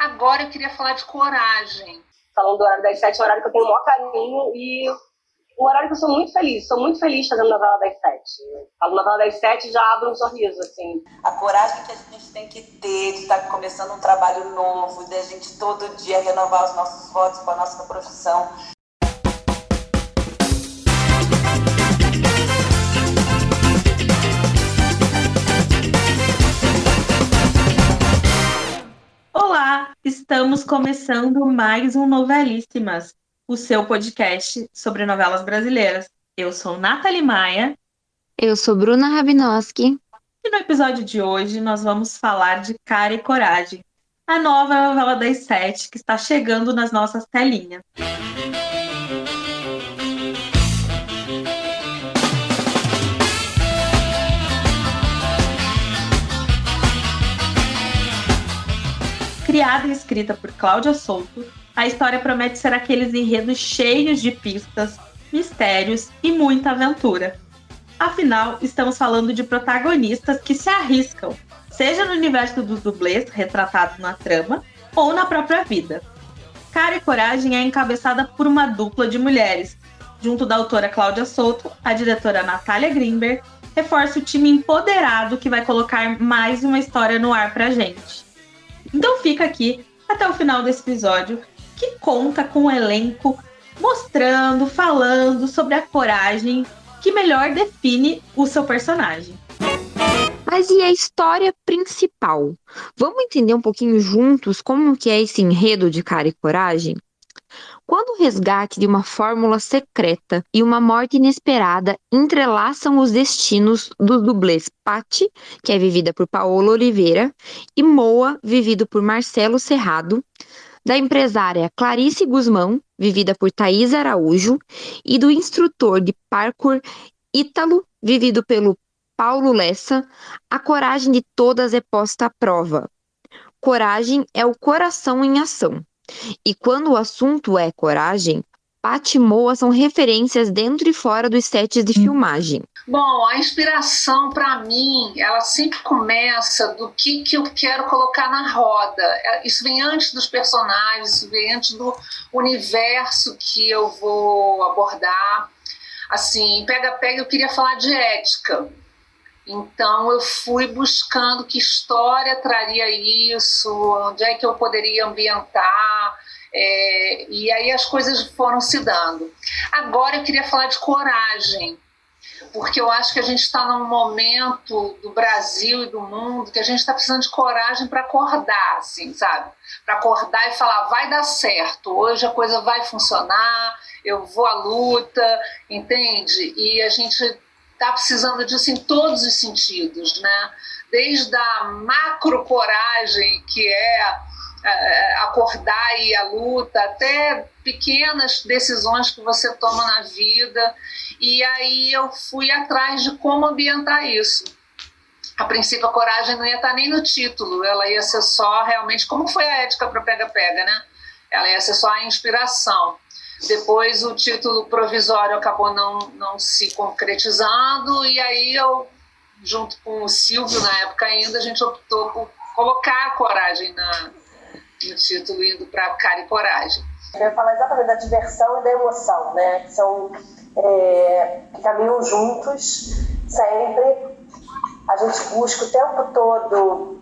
Agora eu queria falar de coragem. Falando do horário das sete, é um horário que eu tenho o maior carinho e um horário que eu sou muito feliz. Sou muito feliz fazendo novela das sete. Falo novela das sete já abro um sorriso, assim. A coragem que a gente tem que ter de estar começando um trabalho novo, de a gente todo dia renovar os nossos votos com a nossa profissão. Estamos começando mais um Novelíssimas, o seu podcast sobre novelas brasileiras. Eu sou Nathalie Maia. Eu sou Bruna Rabinowski. E no episódio de hoje nós vamos falar de Cara e Coragem, a nova novela das sete que está chegando nas nossas telinhas. Criada e escrita por Cláudia Souto, a história promete ser aqueles enredos cheios de pistas, mistérios e muita aventura. Afinal, estamos falando de protagonistas que se arriscam, seja no universo dos dublês, retratados na trama, ou na própria vida. Cara e Coragem é encabeçada por uma dupla de mulheres, junto da autora Cláudia Souto, a diretora Natália Greenberg, reforça o time empoderado que vai colocar mais uma história no ar pra gente. Então fica aqui até o final desse episódio, que conta com um elenco mostrando, falando sobre a coragem que melhor define o seu personagem. Mas e a história principal? Vamos entender um pouquinho juntos como que é esse enredo de Cara e Coragem? Quando o resgate de uma fórmula secreta e uma morte inesperada entrelaçam os destinos dos dublês Patti, que é vivida por Paola Oliveira, e Moa, vivido por Marcelo Serrado, da empresária Clarice Guzmão, vivida por Thaís Araújo, e do instrutor de parkour Ítalo, vivido pelo Paulo Lessa, a coragem de todas é posta à prova. Coragem é o coração em ação. E quando o assunto é coragem, Pat e Moa são referências dentro e fora dos sets de filmagem. Bom, a inspiração para mim, ela sempre começa do que, que eu quero colocar na roda. Isso vem antes dos personagens, isso vem antes do universo que eu vou abordar. Assim, pega pega, eu queria falar de ética. Então eu fui buscando que história traria isso, onde é que eu poderia ambientar, é, e aí as coisas foram se dando. Agora eu queria falar de coragem, porque eu acho que a gente está num momento do Brasil e do mundo que a gente está precisando de coragem para acordar, assim, sabe? Para acordar e falar, vai dar certo, hoje a coisa vai funcionar, eu vou à luta, entende? E a gente está precisando disso em todos os sentidos, né? Desde a macro coragem, que é, é acordar e à luta, até pequenas decisões que você toma na vida. E aí eu fui atrás de como ambientar isso. A princípio, a coragem não ia estar nem no título, ela ia ser só realmente como foi a ética para pega-pega, né? Ela ia ser só a inspiração. Depois o título provisório acabou não, não se concretizando e aí eu, junto com o Silvio na época ainda, a gente optou por colocar a coragem na, no título, indo para cara e coragem. Eu ia falar exatamente da diversão e da emoção, né? Que são é, que caminham juntos sempre. A gente busca o tempo todo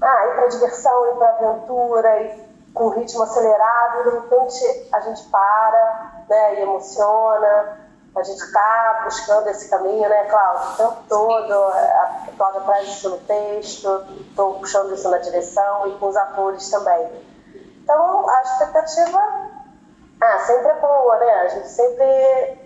ah, ir para diversão, ir para aventura, ir com ritmo acelerado, e de repente a gente para né, e emociona, a gente está buscando esse caminho, né, Cláudia? O tempo todo, a Cláudia traz isso no texto, estou puxando isso na direção e com os atores também. Então, a expectativa ah, sempre é boa, né? A gente sempre,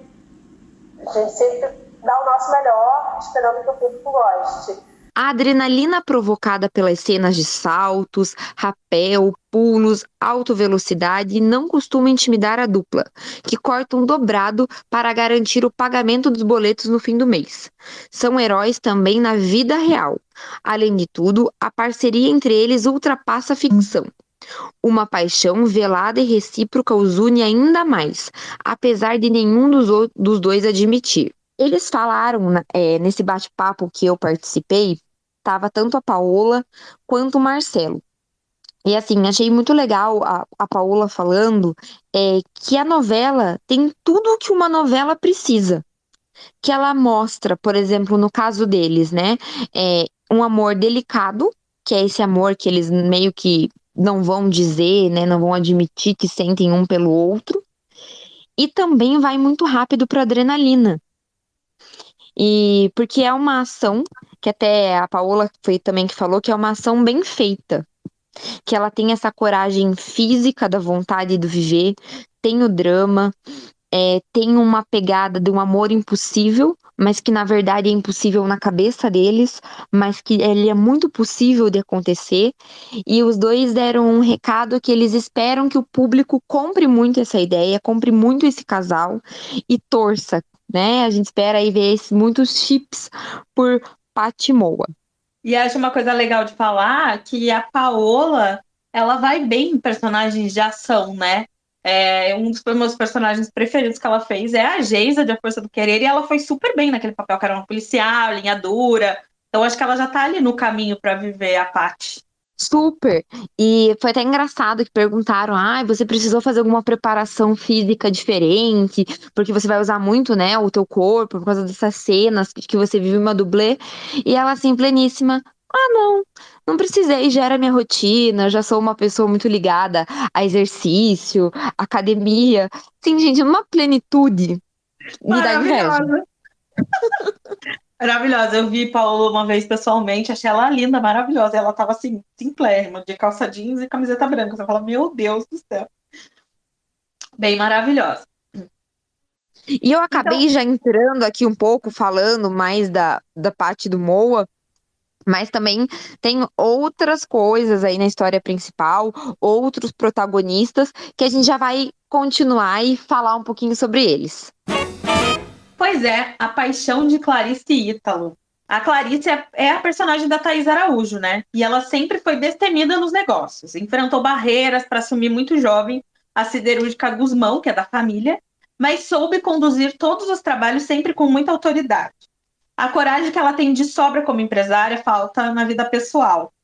a gente sempre dá o nosso melhor, esperando que o público goste. A adrenalina provocada pelas cenas de saltos, rapel, pulos, alta velocidade não costuma intimidar a dupla, que cortam dobrado para garantir o pagamento dos boletos no fim do mês. São heróis também na vida real. Além de tudo, a parceria entre eles ultrapassa a ficção. Uma paixão velada e recíproca os une ainda mais, apesar de nenhum dos, dos dois admitir. Eles falaram é, nesse bate-papo que eu participei, estava tanto a Paola quanto o Marcelo. E assim, achei muito legal a, a Paola falando é, que a novela tem tudo que uma novela precisa. Que ela mostra, por exemplo, no caso deles, né? É, um amor delicado, que é esse amor que eles meio que não vão dizer, né? Não vão admitir que sentem um pelo outro. E também vai muito rápido para adrenalina. E porque é uma ação que até a Paola foi também que falou que é uma ação bem feita que ela tem essa coragem física da vontade de viver, tem o drama, é, tem uma pegada de um amor impossível, mas que na verdade é impossível na cabeça deles, mas que ele é muito possível de acontecer. E os dois deram um recado que eles esperam que o público compre muito essa ideia, compre muito esse casal e torça, né? A gente espera aí ver muitos chips por Patimoa. E acho uma coisa legal de falar que a Paola, ela vai bem em personagens de ação, né? É, um dos meus personagens preferidos que ela fez é a Geisa, de A Força do Querer, e ela foi super bem naquele papel, que era uma policial, linha dura. Então acho que ela já tá ali no caminho para viver a Paty. Super. E foi até engraçado que perguntaram: ah, você precisou fazer alguma preparação física diferente, porque você vai usar muito, né, o teu corpo por causa dessas cenas que você vive uma dublê. E ela, assim, pleníssima: ah, não, não precisei, já era minha rotina, já sou uma pessoa muito ligada a exercício, academia. Sim, gente, uma plenitude. Me dá inveja. Maravilhosa. Eu vi Paulo uma vez pessoalmente, achei ela linda, maravilhosa. Ela tava assim, simplérrima, de calça jeans e camiseta branca. Você fala, meu Deus do céu. Bem maravilhosa. E eu acabei então... já entrando aqui um pouco, falando mais da, da parte do Moa, mas também tem outras coisas aí na história principal, outros protagonistas, que a gente já vai continuar e falar um pouquinho sobre eles. Pois é, a paixão de Clarice Ítalo. A Clarice é, é a personagem da Thais Araújo, né? E ela sempre foi destemida nos negócios. Enfrentou barreiras para assumir muito jovem a siderúrgica Guzmão, que é da família, mas soube conduzir todos os trabalhos sempre com muita autoridade. A coragem que ela tem de sobra como empresária falta na vida pessoal,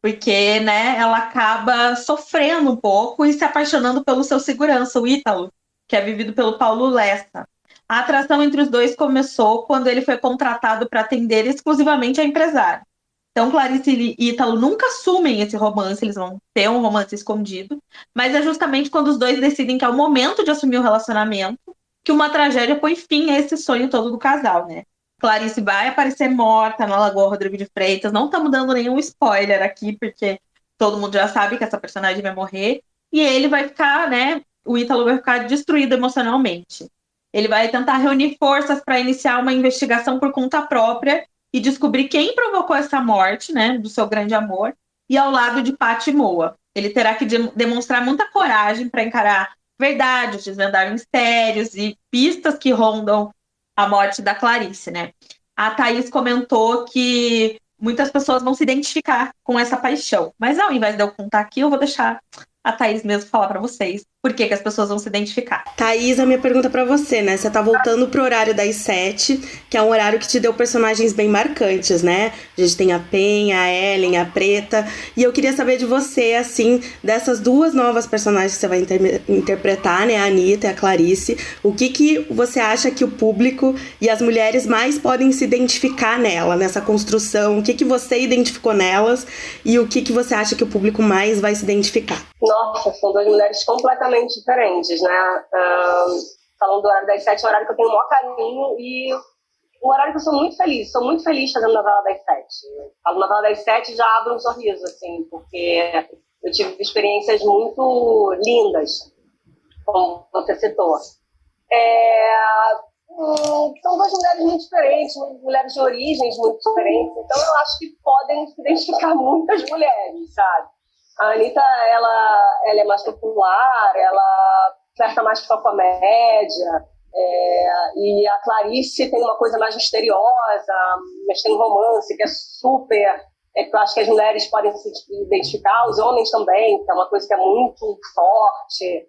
porque né, ela acaba sofrendo um pouco e se apaixonando pelo seu segurança, o Ítalo, que é vivido pelo Paulo Lessa. A atração entre os dois começou quando ele foi contratado para atender exclusivamente a empresária. Então, Clarice e Ítalo nunca assumem esse romance, eles vão ter um romance escondido, mas é justamente quando os dois decidem que é o momento de assumir o relacionamento que uma tragédia põe fim a esse sonho todo do casal, né? Clarice vai aparecer morta na Lagoa Rodrigo de Freitas, não estamos dando nenhum spoiler aqui, porque todo mundo já sabe que essa personagem vai morrer, e ele vai ficar, né? O Ítalo vai ficar destruído emocionalmente. Ele vai tentar reunir forças para iniciar uma investigação por conta própria e descobrir quem provocou essa morte, né, do seu grande amor, e ao lado de Patty Moa. Ele terá que de demonstrar muita coragem para encarar verdades, desvendar mistérios e pistas que rondam a morte da Clarice, né? A Thaís comentou que muitas pessoas vão se identificar com essa paixão, mas ao invés de eu contar aqui, eu vou deixar a Thaís mesmo falar para vocês por que, que, as pessoas vão se identificar. Thaís, a minha pergunta para você, né? Você tá voltando pro horário das sete, que é um horário que te deu personagens bem marcantes, né? A gente tem a Pen, a Ellen, a Preta. E eu queria saber de você, assim, dessas duas novas personagens que você vai inter interpretar, né? A Anitta e a Clarice. O que, que você acha que o público e as mulheres mais podem se identificar nela, nessa construção? O que, que você identificou nelas e o que, que você acha que o público mais vai se identificar? Nossa, são duas mulheres completamente diferentes, né? falando do horário das sete, é um horário que eu tenho o maior carinho e um horário que eu sou muito feliz. Sou muito feliz fazendo novela das sete. Falo novela das sete já abro um sorriso, assim, porque eu tive experiências muito lindas, como você citou. É, hum, são duas mulheres muito diferentes, mulheres de origens muito diferentes, então eu acho que podem se identificar muitas mulheres, sabe? A Anitta, ela, ela é mais popular, ela flerta mais com a comédia, é, e a Clarice tem uma coisa mais misteriosa, mas tem um romance que é super. É, que eu acho que as mulheres podem se identificar, os homens também, que é uma coisa que é muito forte.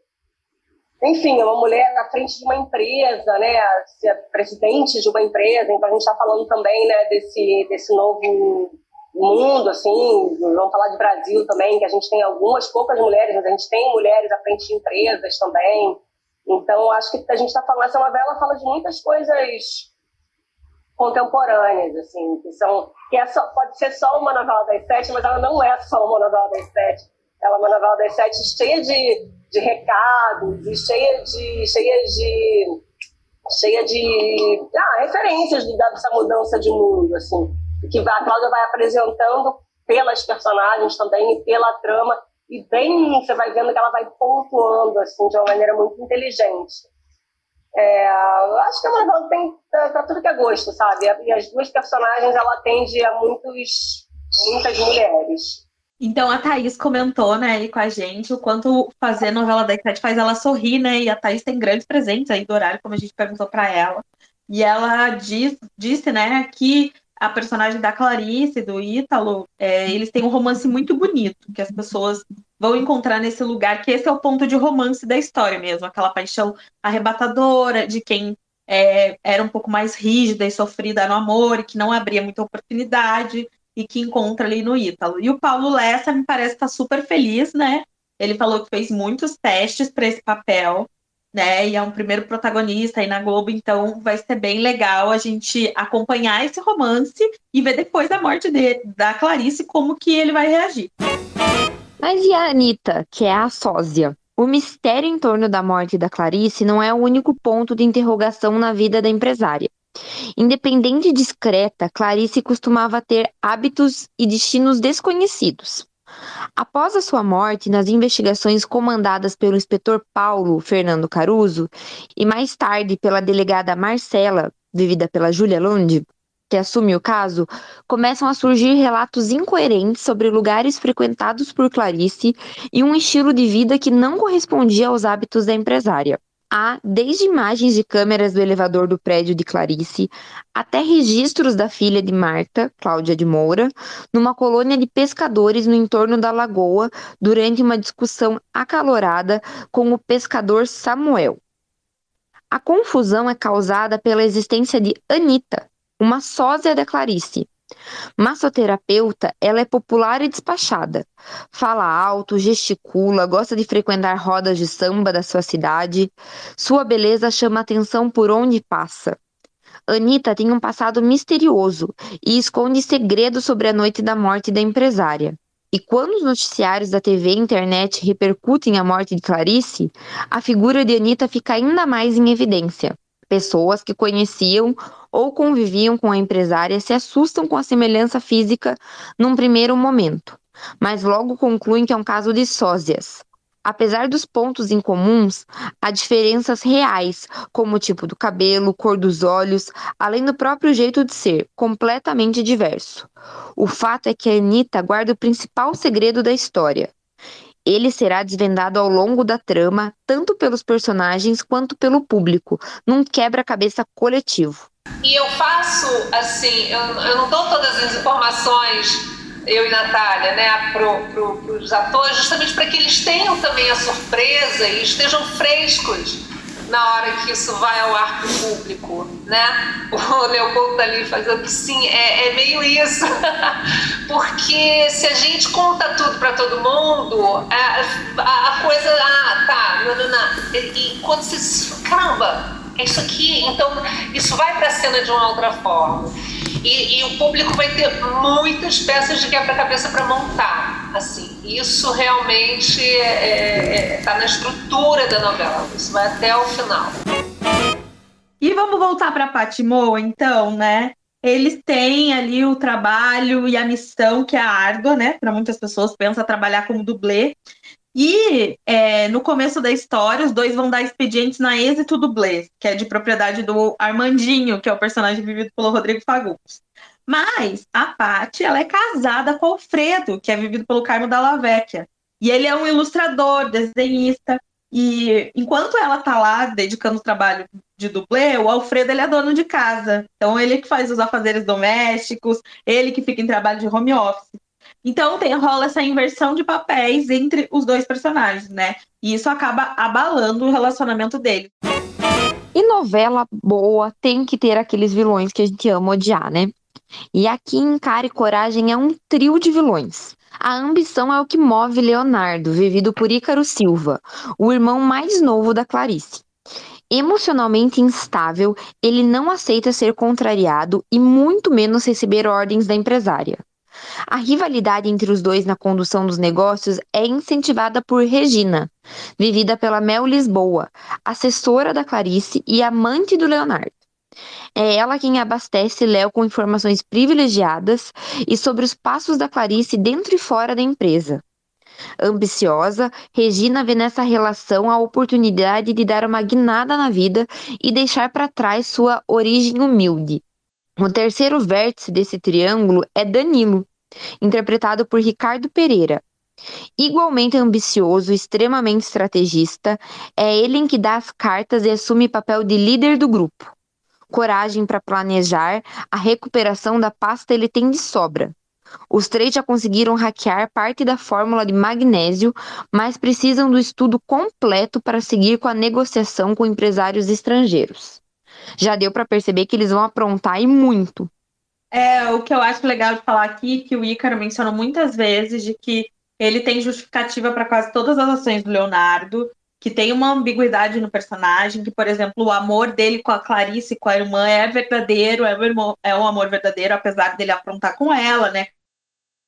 Enfim, é uma mulher à frente de uma empresa, né? Ser presidente de uma empresa, então a gente está falando também né, desse, desse novo mundo, assim, vamos falar de Brasil também, que a gente tem algumas poucas mulheres, mas a gente tem mulheres à frente de empresas também. Então, acho que a gente está falando, essa novela fala de muitas coisas contemporâneas, assim, que são, que é só, pode ser só uma novela das sete, mas ela não é só uma novela das sete. Ela é uma novela das sete cheia de, de recados e cheia de, cheia de, cheia de ah, referências dessa mudança de mundo, assim que a Cláudia vai apresentando pelas personagens também pela trama, e bem você vai vendo que ela vai pontuando assim, de uma maneira muito inteligente. É, acho que é uma novela que tem para tudo que é gosto, sabe? E as duas personagens ela atende a muitos, muitas mulheres. Então a Thaís comentou, né, aí com a gente o quanto fazer novela da Sete faz ela sorrir, né? E a Thaís tem grandes presentes aí do horário, como a gente perguntou para ela. E ela diz, disse, né, que a personagem da Clarice, do Ítalo, é, eles têm um romance muito bonito, que as pessoas vão encontrar nesse lugar, que esse é o ponto de romance da história mesmo, aquela paixão arrebatadora de quem é, era um pouco mais rígida e sofrida no amor, e que não abria muita oportunidade, e que encontra ali no Ítalo. E o Paulo Lessa me parece estar tá super feliz, né? Ele falou que fez muitos testes para esse papel, né? E é um primeiro protagonista aí na Globo, então vai ser bem legal a gente acompanhar esse romance e ver depois da morte de, da Clarice como que ele vai reagir. Mas e a Anitta, que é a sósia? O mistério em torno da morte da Clarice não é o único ponto de interrogação na vida da empresária. Independente e discreta, Clarice costumava ter hábitos e destinos desconhecidos. Após a sua morte, nas investigações comandadas pelo inspetor Paulo Fernando Caruso e mais tarde pela delegada Marcela, vivida pela Júlia Lund, que assume o caso, começam a surgir relatos incoerentes sobre lugares frequentados por Clarice e um estilo de vida que não correspondia aos hábitos da empresária. Há desde imagens de câmeras do elevador do prédio de Clarice, até registros da filha de Marta, Cláudia de Moura, numa colônia de pescadores no entorno da lagoa durante uma discussão acalorada com o pescador Samuel. A confusão é causada pela existência de Anita, uma sósia da Clarice, Massoterapeuta, ela é popular e despachada. Fala alto, gesticula, gosta de frequentar rodas de samba da sua cidade. Sua beleza chama atenção por onde passa. Anitta tem um passado misterioso e esconde segredos sobre a noite da morte da empresária. E quando os noticiários da TV e internet repercutem a morte de Clarice, a figura de Anitta fica ainda mais em evidência. Pessoas que conheciam ou conviviam com a empresária se assustam com a semelhança física num primeiro momento, mas logo concluem que é um caso de sósias. Apesar dos pontos em comuns, há diferenças reais, como o tipo do cabelo, cor dos olhos, além do próprio jeito de ser, completamente diverso. O fato é que a Anitta guarda o principal segredo da história. Ele será desvendado ao longo da trama, tanto pelos personagens quanto pelo público, num quebra-cabeça coletivo. E eu faço assim, eu, eu não dou todas as informações, eu e Natália, né, para pro, os atores, justamente para que eles tenham também a surpresa e estejam frescos na hora que isso vai ao ar público, né? O Leopoldo tá ali fazendo sim, é, é meio isso, porque se a gente conta tudo para todo mundo, a, a, a, coisa, ah, tá, não, não, não. E, e quando você, caramba, é isso aqui, então isso vai para a cena de uma outra forma. E, e, o público vai ter muitas peças de quebra-cabeça para montar. Assim, isso realmente está é, é, tá na estrutura da novela. Isso vai até o final. E vamos voltar para Patimo, então, né? Eles têm ali o trabalho e a missão que é árdua, né? Para muitas pessoas pensa trabalhar como dublê, e é, no começo da história, os dois vão dar expedientes na êxito do Blaze, que é de propriedade do Armandinho, que é o personagem vivido pelo Rodrigo Fagundes. Mas a Paty, ela é casada com o Alfredo, que é vivido pelo Carmo Dalla Vecchia. E ele é um ilustrador, desenhista. E enquanto ela tá lá dedicando o trabalho de dublê, o Alfredo ele é dono de casa. Então ele que faz os afazeres domésticos, ele que fica em trabalho de home office. Então tem, rola essa inversão de papéis entre os dois personagens, né? E isso acaba abalando o relacionamento deles. E novela boa tem que ter aqueles vilões que a gente ama odiar, né? E aqui em Cara e Coragem é um trio de vilões. A ambição é o que move Leonardo, vivido por Ícaro Silva, o irmão mais novo da Clarice. Emocionalmente instável, ele não aceita ser contrariado e muito menos receber ordens da empresária. A rivalidade entre os dois na condução dos negócios é incentivada por Regina, vivida pela Mel Lisboa, assessora da Clarice e amante do Leonardo. É ela quem abastece Léo com informações privilegiadas e sobre os passos da Clarice dentro e fora da empresa. Ambiciosa, Regina vê nessa relação a oportunidade de dar uma guinada na vida e deixar para trás sua origem humilde. O terceiro vértice desse triângulo é Danilo, interpretado por Ricardo Pereira. Igualmente ambicioso, extremamente estrategista, é ele em que dá as cartas e assume papel de líder do grupo. Coragem para planejar, a recuperação da pasta ele tem de sobra. Os três já conseguiram hackear parte da fórmula de magnésio, mas precisam do estudo completo para seguir com a negociação com empresários estrangeiros. Já deu para perceber que eles vão aprontar e muito. É, o que eu acho legal de falar aqui, que o Ícaro mencionou muitas vezes, de que ele tem justificativa para quase todas as ações do Leonardo, que tem uma ambiguidade no personagem, que, por exemplo, o amor dele com a Clarice, com a irmã, é verdadeiro, é irmão, é um amor verdadeiro, apesar dele aprontar com ela, né?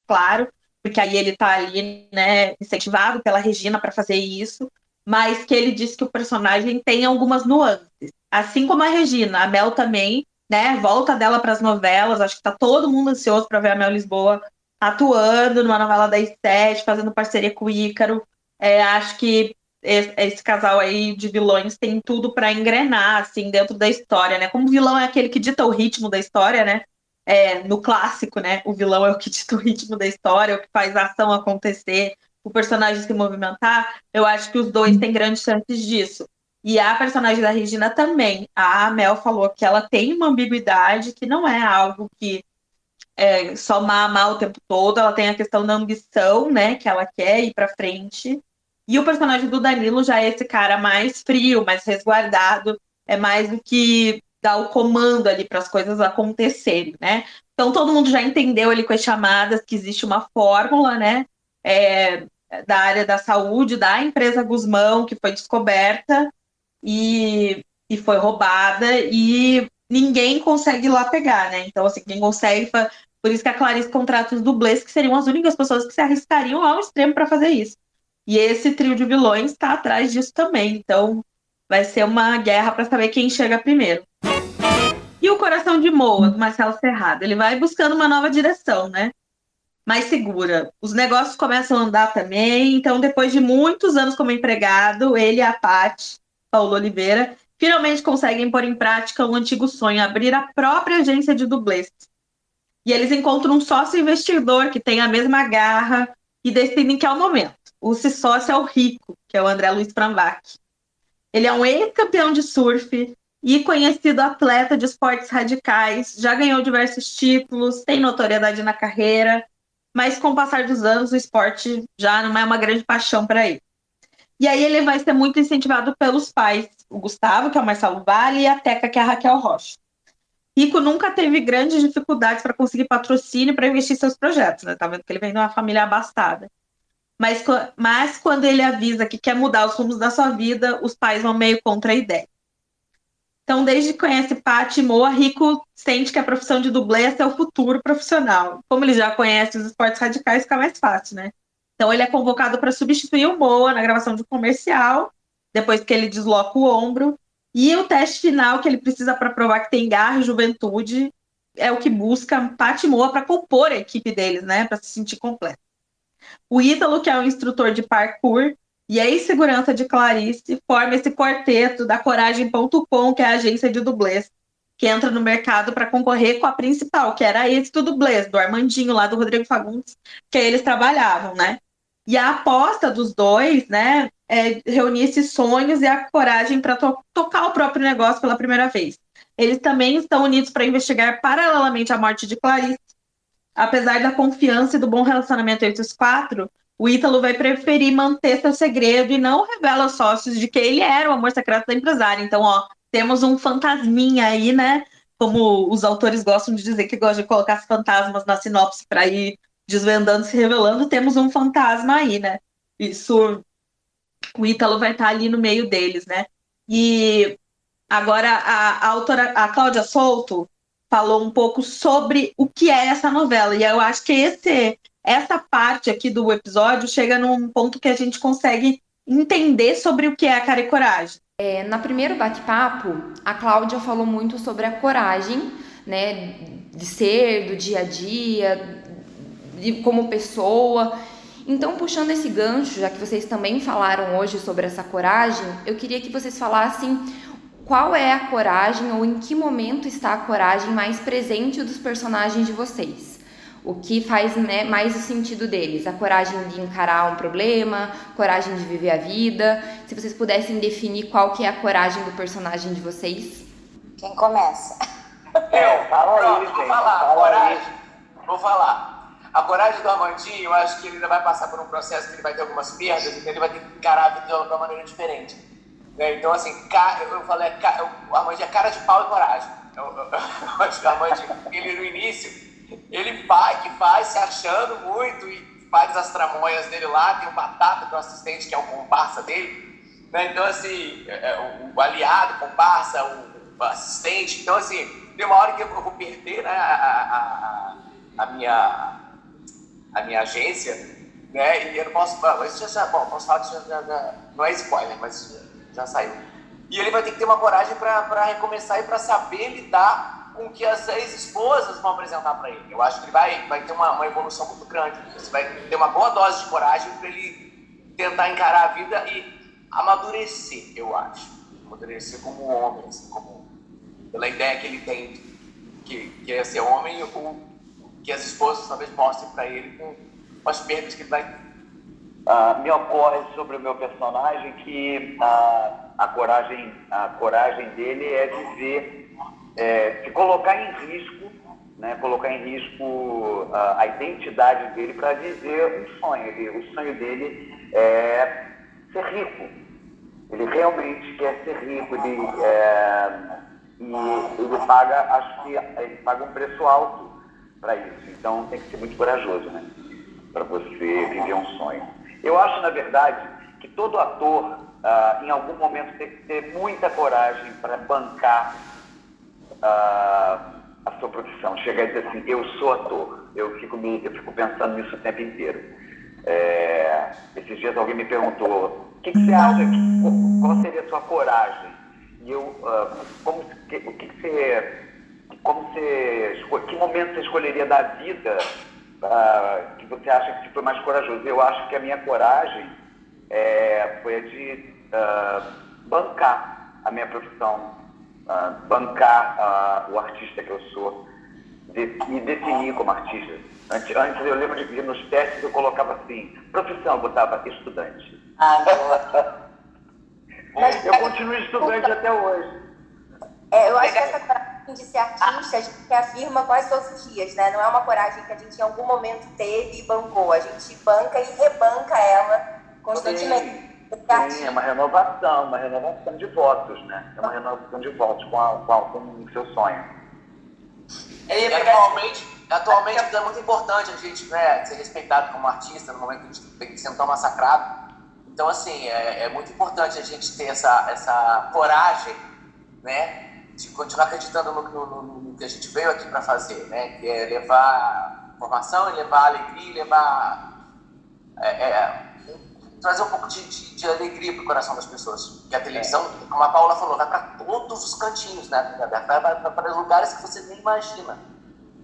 Claro, porque aí ele tá ali, né, incentivado pela Regina para fazer isso, mas que ele diz que o personagem tem algumas nuances. Assim como a Regina, a Mel também, né, volta dela para as novelas, acho que tá todo mundo ansioso para ver a Mel Lisboa atuando numa novela das sete, fazendo parceria com o Ícaro. É, acho que esse, esse, casal aí de vilões tem tudo para engrenar, assim, dentro da história, né? Como vilão é aquele que dita o ritmo da história, né? É, no clássico, né? O vilão é o que dita o ritmo da história, é o que faz a ação acontecer, o personagem se movimentar. Eu acho que os dois têm grandes chances disso. E a personagem da Regina também. A Mel falou que ela tem uma ambiguidade, que não é algo que é só mamar o tempo todo, ela tem a questão da ambição, né? Que ela quer ir para frente. E o personagem do Danilo já é esse cara mais frio, mais resguardado, é mais o que dá o comando ali para as coisas acontecerem, né? Então todo mundo já entendeu ali com as chamadas que existe uma fórmula, né? É, da área da saúde, da empresa Guzmão, que foi descoberta e, e foi roubada, e ninguém consegue ir lá pegar, né? Então, assim, quem consegue. Por isso que a Clarice contrata os dublês, que seriam as únicas pessoas que se arriscariam ao extremo para fazer isso. E esse trio de vilões está atrás disso também. Então vai ser uma guerra para saber quem chega primeiro. E o Coração de Moa, do Marcelo Serrado, ele vai buscando uma nova direção, né? Mais segura. Os negócios começam a andar também. Então, depois de muitos anos como empregado, ele e a Paty, Paulo Oliveira, finalmente conseguem pôr em prática um antigo sonho, abrir a própria agência de dublês. E eles encontram um sócio investidor que tem a mesma garra e decidem que é o momento o sócio é o Rico, que é o André Luiz Prambac. Ele é um ex-campeão de surf e conhecido atleta de esportes radicais, já ganhou diversos títulos, tem notoriedade na carreira, mas com o passar dos anos o esporte já não é uma grande paixão para ele. E aí ele vai ser muito incentivado pelos pais, o Gustavo, que é o Marcelo Vale, e a Teca, que é a Raquel Rocha. Rico nunca teve grandes dificuldades para conseguir patrocínio para investir seus projetos, né? Tá vendo que ele vem de uma família abastada. Mas, mas quando ele avisa que quer mudar os rumos da sua vida, os pais vão meio contra a ideia. Então, desde que conhece Paty e Moa, Rico sente que a profissão de dublê é seu futuro profissional. Como ele já conhece os esportes radicais, fica mais fácil, né? Então, ele é convocado para substituir o Moa na gravação de um comercial, depois que ele desloca o ombro. E o teste final que ele precisa para provar que tem garra e juventude é o que busca Paty e Moa para compor a equipe deles, né? Para se sentir completo. O Ítalo, que é um instrutor de parkour, e a insegurança de Clarice forma esse quarteto da Coragem.com, que é a agência de dublês, que entra no mercado para concorrer com a principal, que era a êxito dublês, do Armandinho, lá do Rodrigo Fagundes, que eles trabalhavam, né? E a aposta dos dois, né, é reunir esses sonhos e a coragem para to tocar o próprio negócio pela primeira vez. Eles também estão unidos para investigar paralelamente a morte de Clarice apesar da confiança e do bom relacionamento entre os quatro, o Ítalo vai preferir manter seu segredo e não revela aos sócios de que ele era o amor secreto da empresária. Então, ó, temos um fantasminha aí, né? como os autores gostam de dizer que gostam de colocar os fantasmas na sinopse para ir desvendando, se revelando, temos um fantasma aí, né? Isso, o Ítalo vai estar ali no meio deles, né? E agora a, a autora, a Cláudia Souto, falou um pouco sobre o que é essa novela. E eu acho que esse, essa parte aqui do episódio chega num ponto que a gente consegue entender sobre o que é a cara e coragem. É, na primeiro bate-papo, a Cláudia falou muito sobre a coragem, né, de ser, do dia a dia, de como pessoa. Então, puxando esse gancho, já que vocês também falaram hoje sobre essa coragem, eu queria que vocês falassem qual é a coragem ou em que momento está a coragem mais presente dos personagens de vocês o que faz né, mais o sentido deles. A coragem de encarar um problema, coragem de viver a vida. Se vocês pudessem definir qual que é a coragem do personagem de vocês. Quem começa? Eu, fala Pronto, aí, vou falar. Fala coragem. Aí. Vou falar. A coragem do Armandinho, eu acho que ele ainda vai passar por um processo que ele vai ter algumas perdas, então ele vai ter que encarar a vida de uma maneira diferente. Né? Então, assim, eu falei, o Armandinho é cara de pau e coragem. Eu, eu, eu acho que o Armandinho, ele no início, ele vai, que faz, se achando muito e faz as tramonhas dele lá. Tem o Batata, que é o assistente, que é o comparsa dele. Né? Então, assim, é, é, o, aliado, o comparsa, o, assistente. Então, assim, tem uma hora que eu vou perder né, a, a, a, minha, a minha agência, né? E eu não posso. Mas já, já, bom, posso falar que já, já, já não é spoiler, mas já saiu. E ele vai ter que ter uma coragem para recomeçar e para saber lidar com que as ex-esposas vão apresentar para ele. Eu acho que ele vai, vai ter uma, uma evolução muito grande. Você vai ter uma boa dose de coragem para ele tentar encarar a vida e amadurecer, eu acho. Amadurecer como homem, assim, como, pela ideia que ele tem que, que é ser homem o que as esposas talvez mostrem para ele com, as perdas que ele vai. Uh, me ocorre sobre o meu personagem que uh, a coragem a coragem dele é dizer é, se colocar em risco, né, colocar em risco a, a identidade dele para viver um sonho. Ele, o sonho dele é ser rico. Ele realmente quer ser rico. Ele, é, e ele paga, acho que ele paga um preço alto para isso. Então tem que ser muito corajoso, né? Para você viver um sonho. Eu acho, na verdade, que todo ator, ah, em algum momento, tem que ter muita coragem para bancar a, sua profissão. Chegar e dizer assim, eu sou ator. Eu fico, me, eu fico pensando nisso o tempo inteiro. É, esses dias alguém me perguntou, o que, que você acha, que, qual seria a sua coragem? E eu, uh, como, que, o que, que você, como você, que momento você escolheria da vida uh, que você acha que foi mais corajoso? Eu acho que a minha coragem é, foi a de uh, bancar a minha profissão uh, bancar uh, o artista que eu sou, de, me definir como artista. Antes, antes eu lembro de que nos testes eu colocava assim, profissão, eu botava estudante. Ah, Mas, eu continuo estudante até hoje. É, eu acho que essa coragem de ser artista, a gente afirma quase todos os dias, né? Não é uma coragem que a gente em algum momento teve e bancou. A gente banca e rebanca ela constantemente. Sim, é uma renovação, uma renovação de votos, né? É uma renovação de votos com, a, com, a, com o seu sonho. É, e atualmente, atualmente é muito importante a gente né, ser respeitado como artista no momento que a gente tem que ser tão massacrado. Então, assim, é, é, muito importante a gente ter essa, essa coragem, né? De continuar acreditando no, no, no que a gente veio aqui para fazer, né? Que é levar informação, levar alegria, levar... É, é, trazer um pouco de, de, de alegria para o coração das pessoas. Que a televisão, como a Paula falou, vai para todos os cantinhos, né? Vai, para lugares que você nem imagina.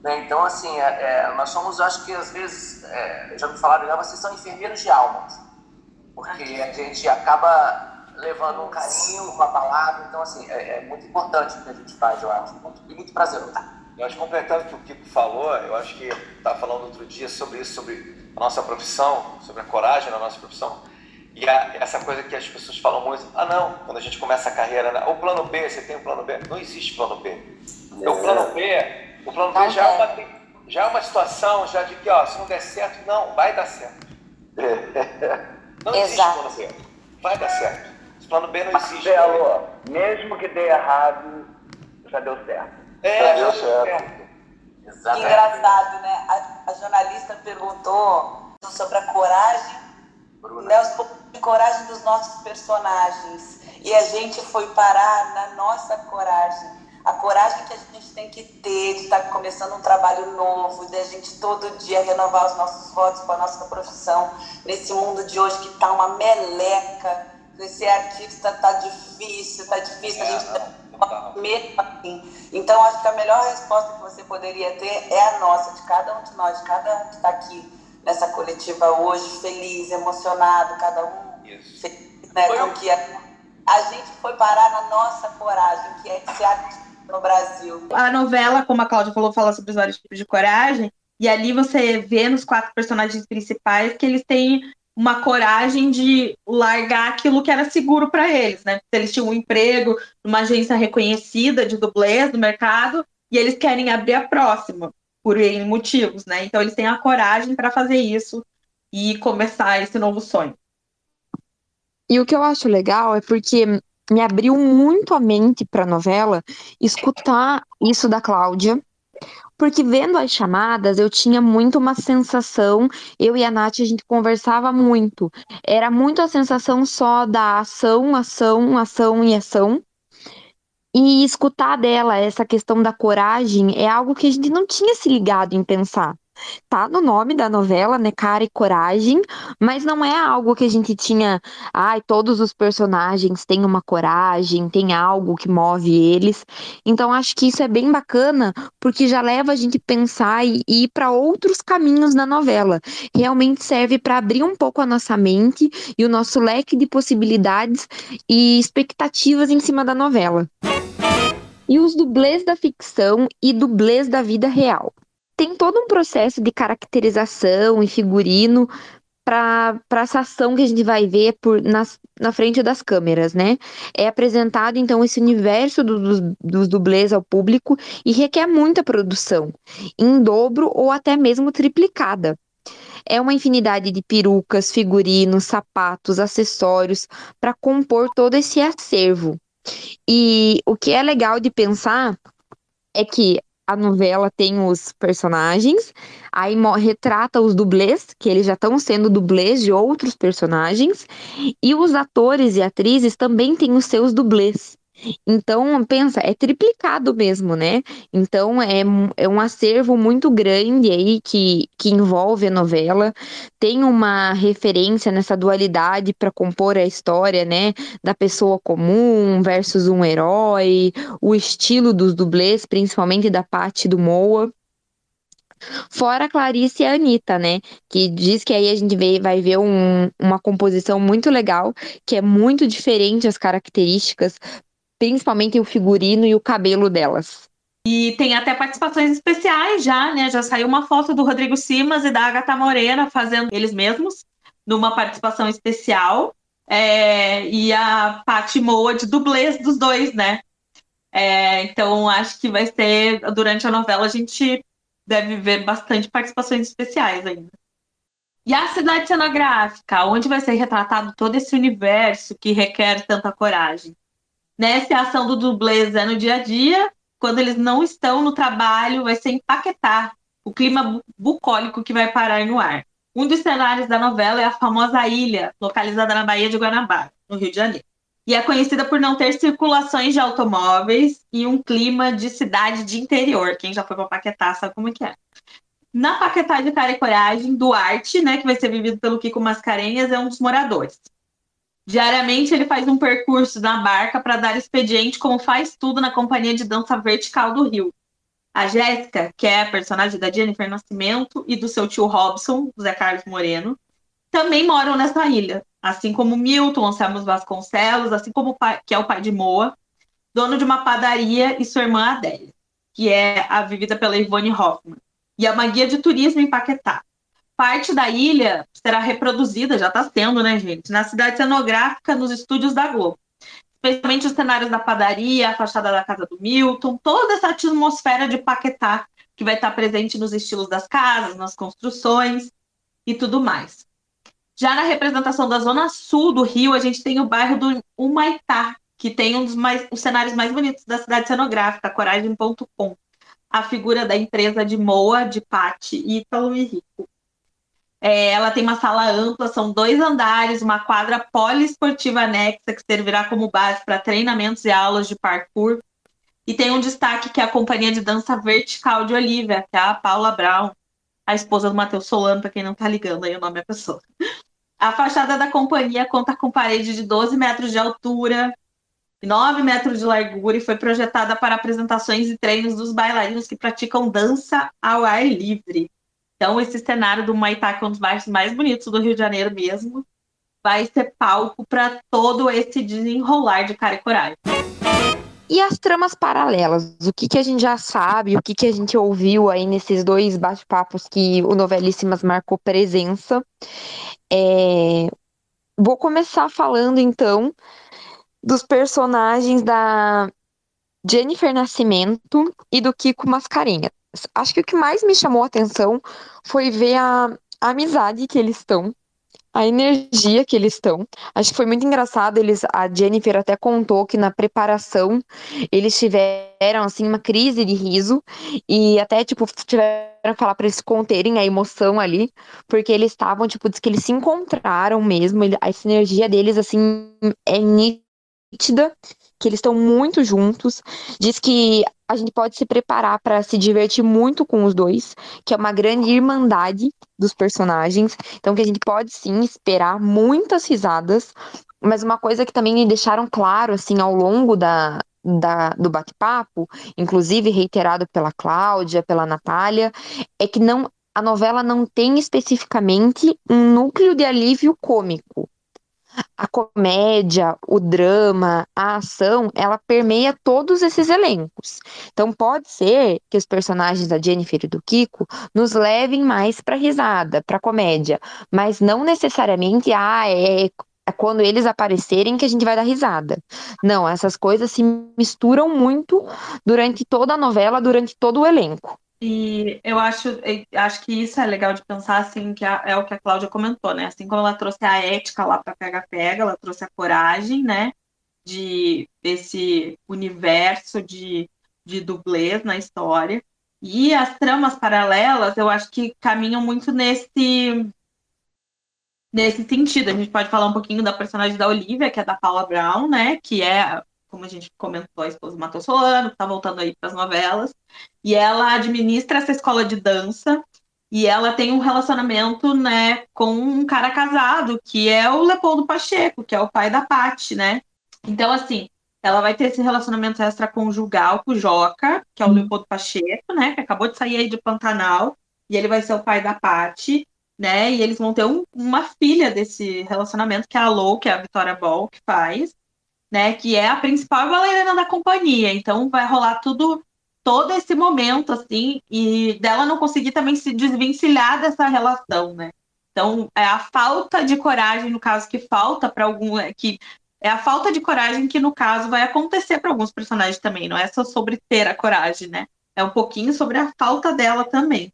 Né? Então, assim, é, é, nós somos, acho que às vezes, é, já me falaram, já vocês são enfermeiros de alma. Porque a gente acaba levando um carinho, uma palavra. Então, assim, é, é muito importante o que a gente faz, eu acho. Muito, e muito prazeroso. Eu acho, completando o que o Kiko falou, eu acho que estava falando outro dia sobre isso, sobre nossa profissão, sobre a coragem na nossa profissão. E a, essa coisa que as pessoas falam muito, ah não, quando a gente começa a carreira, né? o plano B, você tem um plano B? Não existe plano B. É. O plano B, o plano B já é, uma, já é uma situação já de que, ó, se não der certo, não, vai dar certo. Não existe Exato. plano B. Vai dar certo. Esse plano B não existe. Marcelo, mesmo que dê errado, já deu certo. É, deu certo. Exatamente. Que engraçado, né? A, a, jornalista perguntou sobre a coragem, né, os, coragem dos nossos personagens. E a gente foi parar na nossa coragem. A coragem que a gente tem que ter de estar começando um trabalho novo, de a gente todo dia renovar os nossos votos para a nossa profissão, nesse mundo de hoje que está uma meleca, ser artista está difícil, está difícil, é, a gente tá mesmo assim. Então, acho que a melhor resposta que você poderia ter é a nossa, de cada um de nós, de cada um que está aqui nessa coletiva hoje, feliz, emocionado, cada um Isso. feliz, né, com que a, a gente foi parar na nossa coragem, que é de ser artista no Brasil. A novela, como a Cláudia falou, fala sobre os vários tipos de coragem, e ali você vê nos quatro personagens principais que eles têm uma coragem de largar aquilo que era seguro para eles, né? Eles tinham um emprego numa agência reconhecida de dublês do mercado e eles querem abrir a próxima por N motivos, né? Então eles têm a coragem para fazer isso e começar esse novo sonho. E o que eu acho legal é porque me abriu muito a mente para a novela escutar isso da Cláudia, porque vendo as chamadas eu tinha muito uma sensação, eu e a Nath a gente conversava muito, era muito a sensação só da ação, ação, ação e ação, e escutar dela essa questão da coragem é algo que a gente não tinha se ligado em pensar tá no nome da novela, né? Cara e coragem, mas não é algo que a gente tinha. Ai, todos os personagens têm uma coragem, tem algo que move eles. Então acho que isso é bem bacana, porque já leva a gente pensar e, e ir para outros caminhos na novela. Realmente serve para abrir um pouco a nossa mente e o nosso leque de possibilidades e expectativas em cima da novela. E os dublês da ficção e dublês da vida real tem todo um processo de caracterização e figurino para essa ação que a gente vai ver por, na frente das câmeras, né? É apresentado, então, esse universo do, dos, dos dublês ao público e requer muita produção, em dobro ou até mesmo triplicada. É uma infinidade de perucas, figurinos, sapatos, acessórios para compor todo esse acervo. E o que é legal de pensar é que a novela tem os personagens, aí retrata os dublês, que eles já estão sendo dublês de outros personagens, e os atores e atrizes também têm os seus dublês. Então, pensa, é triplicado mesmo, né? Então, é, é um acervo muito grande aí que, que envolve a novela. Tem uma referência nessa dualidade para compor a história, né? Da pessoa comum versus um herói, o estilo dos dublês, principalmente da parte do Moa. Fora a Clarice e a Anitta, né? Que diz que aí a gente vai ver um, uma composição muito legal, que é muito diferente as características, principalmente o figurino e o cabelo delas. E tem até participações especiais já, né? Já saiu uma foto do Rodrigo Simas e da Agatha Morena fazendo eles mesmos, numa participação especial. É, e a Paty Moa de dublês dos dois, né? É, então acho que vai ser, durante a novela, a gente deve ver bastante participações especiais ainda. E a cidade cenográfica, onde vai ser retratado todo esse universo que requer tanta coragem né? Se a ação do dublês é no dia a dia, quando eles não estão no trabalho, vai ser empaquetar o clima bucólico que vai parar no ar. Um dos cenários da novela é a famosa ilha, localizada na Baía de Guanabara, no Rio de Janeiro. E é conhecida por não ter circulações de automóveis e um clima de cidade de interior. Quem já foi para Paquetá sabe como é que é. Na Paquetá de Cara e Coragem, Duarte, né, que vai ser vivido pelo Kiko Mascarenhas, é um dos moradores. Diariamente ele faz um percurso na barca para dar expediente como faz tudo na companhia de dança vertical do Rio. A Jéssica, que é a personagem da Jennifer Nascimento e do seu tio Robson, Zé Carlos Moreno, também moram nessa ilha, assim como Milton Anselmo Vasconcelos, assim como pai, que é o pai de Moa, dono de uma padaria e sua irmã Adélia, que é a vivida pela Ivone Hoffman, e é uma guia de turismo em Paquetá parte da ilha será reproduzida, já está sendo, né, gente, na cidade cenográfica, nos estúdios da Globo. Especialmente os cenários da padaria, a fachada da casa do Milton, toda essa atmosfera de Paquetá que vai estar presente nos estilos das casas, nas construções e tudo mais. Já na representação da zona sul do Rio, a gente tem o bairro do Humaitá, que tem um dos mais, os cenários mais bonitos da cidade cenográfica, coragem.com. A figura da empresa de Moa, de Patti, Ítalo e Rico. É, ela tem uma sala ampla, são dois andares, uma quadra poliesportiva anexa que servirá como base para treinamentos e aulas de parkour. E tem um destaque que é a companhia de dança vertical de Olivia, que é a Paula Brown, a esposa do Matheus Solano, para quem não está ligando aí o nome da pessoa. A fachada da companhia conta com parede de 12 metros de altura, 9 metros de largura e foi projetada para apresentações e treinos dos bailarinos que praticam dança ao ar livre. Então, esse cenário do Maitá, que é um dos bairros mais bonitos do Rio de Janeiro mesmo, vai ser palco para todo esse desenrolar de cara e coragem. E as tramas paralelas? O que, que a gente já sabe, o que, que a gente ouviu aí nesses dois bate-papos que o Novelíssimas marcou presença? É... Vou começar falando, então, dos personagens da Jennifer Nascimento e do Kiko Mascarenhas. Acho que o que mais me chamou a atenção foi ver a, a amizade que eles estão a energia que eles estão. Acho que foi muito engraçado. Eles, a Jennifer até contou que na preparação eles tiveram assim uma crise de riso e até tipo tiveram que falar para eles conterem a emoção ali, porque eles estavam tipo diz que eles se encontraram mesmo. A energia deles assim é nítida, que eles estão muito juntos. Diz que a gente pode se preparar para se divertir muito com os dois, que é uma grande irmandade dos personagens. Então que a gente pode sim esperar muitas risadas, mas uma coisa que também me deixaram claro assim ao longo da, da, do bate-papo, inclusive reiterado pela Cláudia, pela Natália, é que não a novela não tem especificamente um núcleo de alívio cômico a comédia, o drama, a ação, ela permeia todos esses elencos. Então pode ser que os personagens da Jennifer e do Kiko nos levem mais para risada, para comédia, mas não necessariamente ah, é, é quando eles aparecerem que a gente vai dar risada. Não, essas coisas se misturam muito durante toda a novela, durante todo o elenco. E eu acho, acho que isso é legal de pensar, assim, que é o que a Cláudia comentou, né? Assim como ela trouxe a ética lá para pega-pega, ela trouxe a coragem, né? De esse universo de, de dublês na história. E as tramas paralelas, eu acho que caminham muito nesse nesse sentido. A gente pode falar um pouquinho da personagem da Olivia, que é da Paula Brown, né? Que é como a gente comentou, a esposa Matou Solano, que está voltando aí para as novelas, e ela administra essa escola de dança, e ela tem um relacionamento, né, com um cara casado, que é o Leopoldo Pacheco, que é o pai da Pati, né? Então, assim, ela vai ter esse relacionamento extraconjugal com o Joca, que é o Leopoldo Pacheco, né, que acabou de sair aí de Pantanal, e ele vai ser o pai da Pati, né, e eles vão ter um, uma filha desse relacionamento, que é a Lou, que é a Vitória Ball, que faz, né? Que é a principal bailarina da companhia. Então vai rolar tudo, todo esse momento, assim, e dela não conseguir também se desvencilhar dessa relação, né? Então, é a falta de coragem, no caso, que falta para algum. É que é a falta de coragem que, no caso, vai acontecer para alguns personagens também. Não é só sobre ter a coragem, né? É um pouquinho sobre a falta dela também.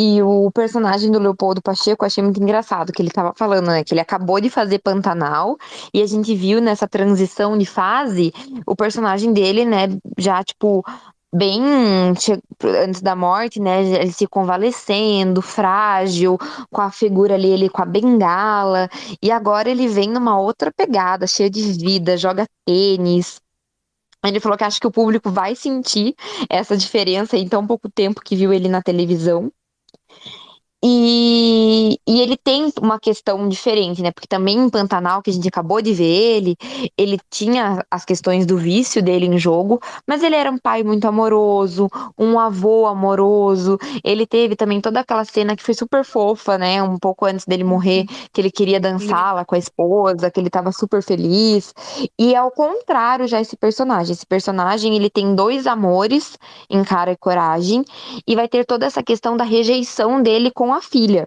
E o personagem do Leopoldo Pacheco eu achei muito engraçado, que ele tava falando, né? Que ele acabou de fazer Pantanal, e a gente viu nessa transição de fase o personagem dele, né, já, tipo, bem antes da morte, né? Ele se convalescendo, frágil, com a figura ali, ele com a bengala, e agora ele vem numa outra pegada, cheia de vida, joga tênis. Ele falou que acha que o público vai sentir essa diferença em tão pouco tempo que viu ele na televisão. E, e ele tem uma questão diferente, né? Porque também em Pantanal, que a gente acabou de ver ele, ele tinha as questões do vício dele em jogo, mas ele era um pai muito amoroso, um avô amoroso. Ele teve também toda aquela cena que foi super fofa, né? Um pouco antes dele morrer, que ele queria dançar lá com a esposa, que ele tava super feliz. E ao contrário, já esse personagem. Esse personagem, ele tem dois amores em cara e coragem, e vai ter toda essa questão da rejeição dele com com a filha.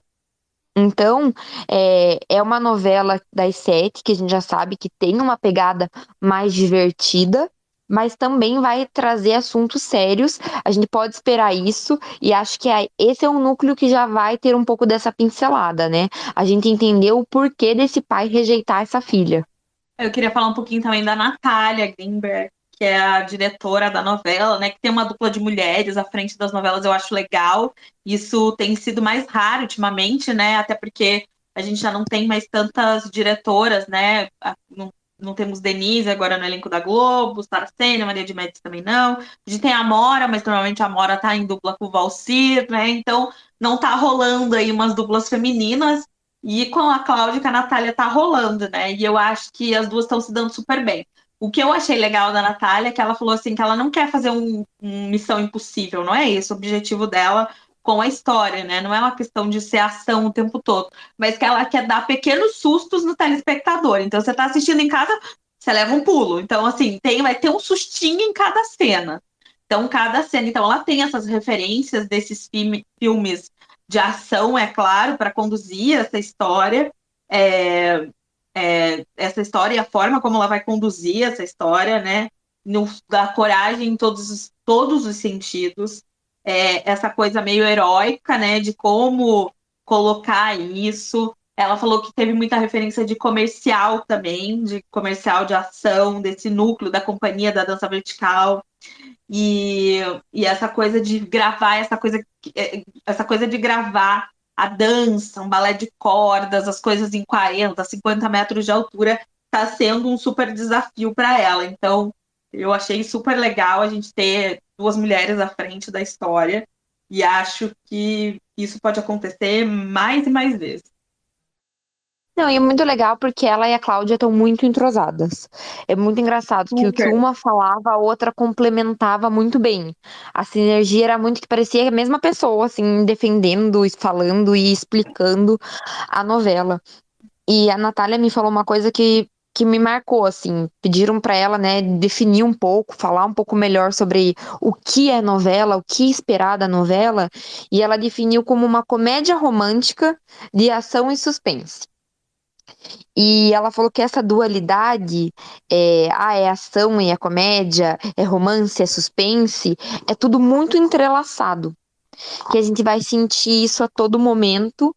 Então, é, é uma novela das sete, que a gente já sabe que tem uma pegada mais divertida, mas também vai trazer assuntos sérios. A gente pode esperar isso, e acho que é, esse é um núcleo que já vai ter um pouco dessa pincelada, né? A gente entender o porquê desse pai rejeitar essa filha. Eu queria falar um pouquinho também da Natália Greenberg, que é a diretora da novela, né? Que tem uma dupla de mulheres à frente das novelas, eu acho legal. Isso tem sido mais raro ultimamente, né? Até porque a gente já não tem mais tantas diretoras, né? Não, não temos Denise agora no elenco da Globo, Saracenia, Maria de Médici também não. A gente tem a Mora, mas normalmente a Mora tá em dupla com o Valcir, né? Então não tá rolando aí umas duplas femininas. E com a Cláudia e com a Natália tá rolando, né? E eu acho que as duas estão se dando super bem. O que eu achei legal da Natália é que ela falou assim que ela não quer fazer um, um missão impossível, não é esse o objetivo dela com a história, né? Não é uma questão de ser ação o tempo todo, mas que ela quer dar pequenos sustos no telespectador. Então você está assistindo em casa, você leva um pulo. Então assim, tem vai ter um sustinho em cada cena. Então cada cena, então ela tem essas referências desses filmes de ação, é claro, para conduzir essa história. É, essa história e a forma como ela vai conduzir essa história, né? No, da coragem em todos, todos os sentidos é, essa coisa meio heróica, né, de como colocar isso. Ela falou que teve muita referência de comercial também, de comercial de ação, desse núcleo da companhia da dança vertical. E, e essa coisa de gravar, essa coisa, é, essa coisa de gravar a dança, um balé de cordas, as coisas em 40, 50 metros de altura, está sendo um super desafio para ela. Então, eu achei super legal a gente ter duas mulheres à frente da história e acho que isso pode acontecer mais e mais vezes. Não, e é muito legal porque ela e a Cláudia estão muito entrosadas. É muito engraçado que o que uma falava, a outra complementava muito bem. A sinergia era muito que parecia a mesma pessoa, assim, defendendo, falando e explicando a novela. E a Natália me falou uma coisa que que me marcou, assim. Pediram para ela, né, definir um pouco, falar um pouco melhor sobre o que é novela, o que esperar da novela, e ela definiu como uma comédia romântica de ação e suspense. E ela falou que essa dualidade, é, ah, é ação e é comédia, é romance, é suspense, é tudo muito entrelaçado. Que a gente vai sentir isso a todo momento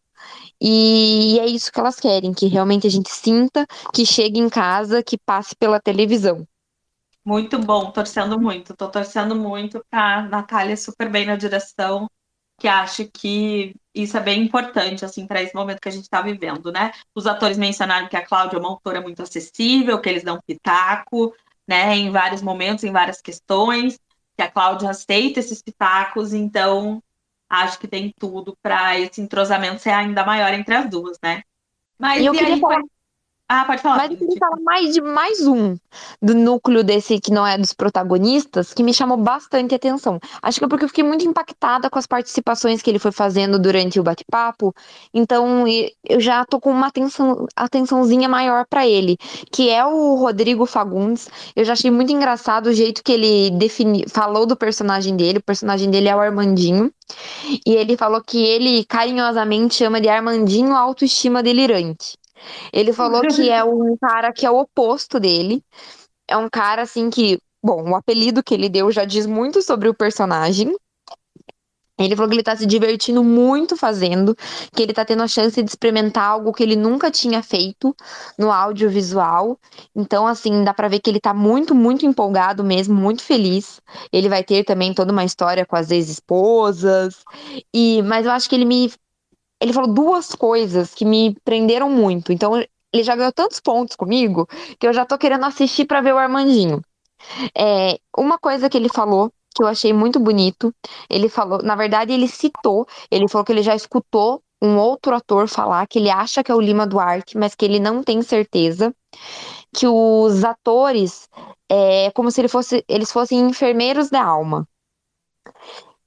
e é isso que elas querem, que realmente a gente sinta, que chegue em casa, que passe pela televisão. Muito bom, torcendo muito. Tô torcendo muito pra Natália super bem na direção, que acho que isso é bem importante, assim, para esse momento que a gente está vivendo, né? Os atores mencionaram que a Cláudia é uma autora muito acessível, que eles dão pitaco, né, em vários momentos, em várias questões, que a Cláudia aceita esses pitacos, então acho que tem tudo para esse entrosamento ser ainda maior entre as duas, né? Mas e eu queria aí, falar... Ah, pode falar. Mas eu queria falar mais de mais um do núcleo desse que não é dos protagonistas, que me chamou bastante atenção. Acho que é porque eu fiquei muito impactada com as participações que ele foi fazendo durante o bate-papo. Então, eu já tô com uma atenção, atençãozinha maior para ele, que é o Rodrigo Fagundes. Eu já achei muito engraçado o jeito que ele defini, falou do personagem dele. O personagem dele é o Armandinho. E ele falou que ele carinhosamente chama de Armandinho autoestima delirante. Ele falou que é um cara que é o oposto dele. É um cara assim que, bom, o apelido que ele deu já diz muito sobre o personagem. Ele falou que ele tá se divertindo muito fazendo, que ele tá tendo a chance de experimentar algo que ele nunca tinha feito no audiovisual. Então, assim, dá pra ver que ele tá muito, muito empolgado mesmo, muito feliz. Ele vai ter também toda uma história com as ex-esposas. E, mas eu acho que ele me ele falou duas coisas que me prenderam muito. Então, ele já ganhou tantos pontos comigo que eu já tô querendo assistir para ver o Armandinho. É, uma coisa que ele falou que eu achei muito bonito, ele falou, na verdade, ele citou, ele falou que ele já escutou um outro ator falar que ele acha que é o Lima Duarte, mas que ele não tem certeza, que os atores é como se ele fosse, eles fossem enfermeiros da alma.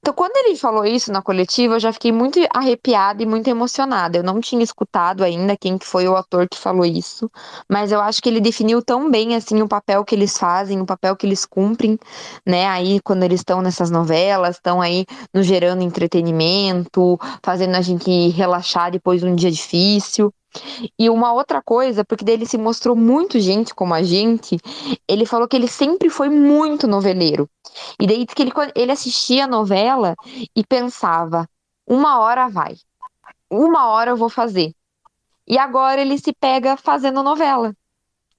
Então, quando ele falou isso na coletiva, eu já fiquei muito arrepiada e muito emocionada. Eu não tinha escutado ainda quem que foi o ator que falou isso, mas eu acho que ele definiu tão bem assim o papel que eles fazem, o papel que eles cumprem, né? Aí quando eles estão nessas novelas, estão aí nos gerando entretenimento, fazendo a gente relaxar depois de um dia difícil. E uma outra coisa, porque dele se mostrou muito gente como a gente, ele falou que ele sempre foi muito noveleiro. E daí que ele, ele assistia a novela e pensava: uma hora vai, uma hora eu vou fazer. E agora ele se pega fazendo novela.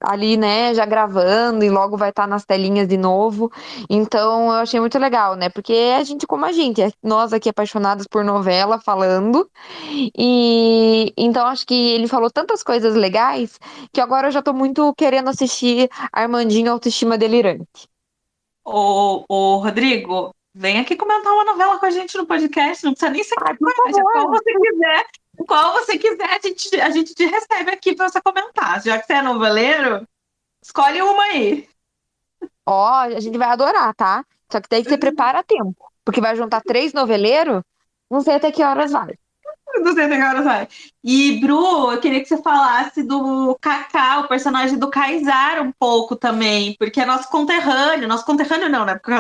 Ali, né, já gravando e logo vai estar tá nas telinhas de novo. Então, eu achei muito legal, né? Porque é a gente como a gente, é nós aqui apaixonados por novela falando. E então acho que ele falou tantas coisas legais que agora eu já tô muito querendo assistir Armandinho Autoestima Delirante. Ô, ô Rodrigo, vem aqui comentar uma novela com a gente no podcast, não precisa nem ser Ai, qual você quiser qual você quiser, a gente, a gente te recebe aqui para você comentar. Já que você é noveleiro, escolhe uma aí. Ó, oh, a gente vai adorar, tá? Só que daí você prepara a tempo. Porque vai juntar três noveleiros, não sei até que horas vai. Não sei até que horas vai. E, Bru, eu queria que você falasse do Kaká, o personagem do Kaysar, um pouco também, porque é nosso conterrâneo. Nosso conterrâneo não, né? Porque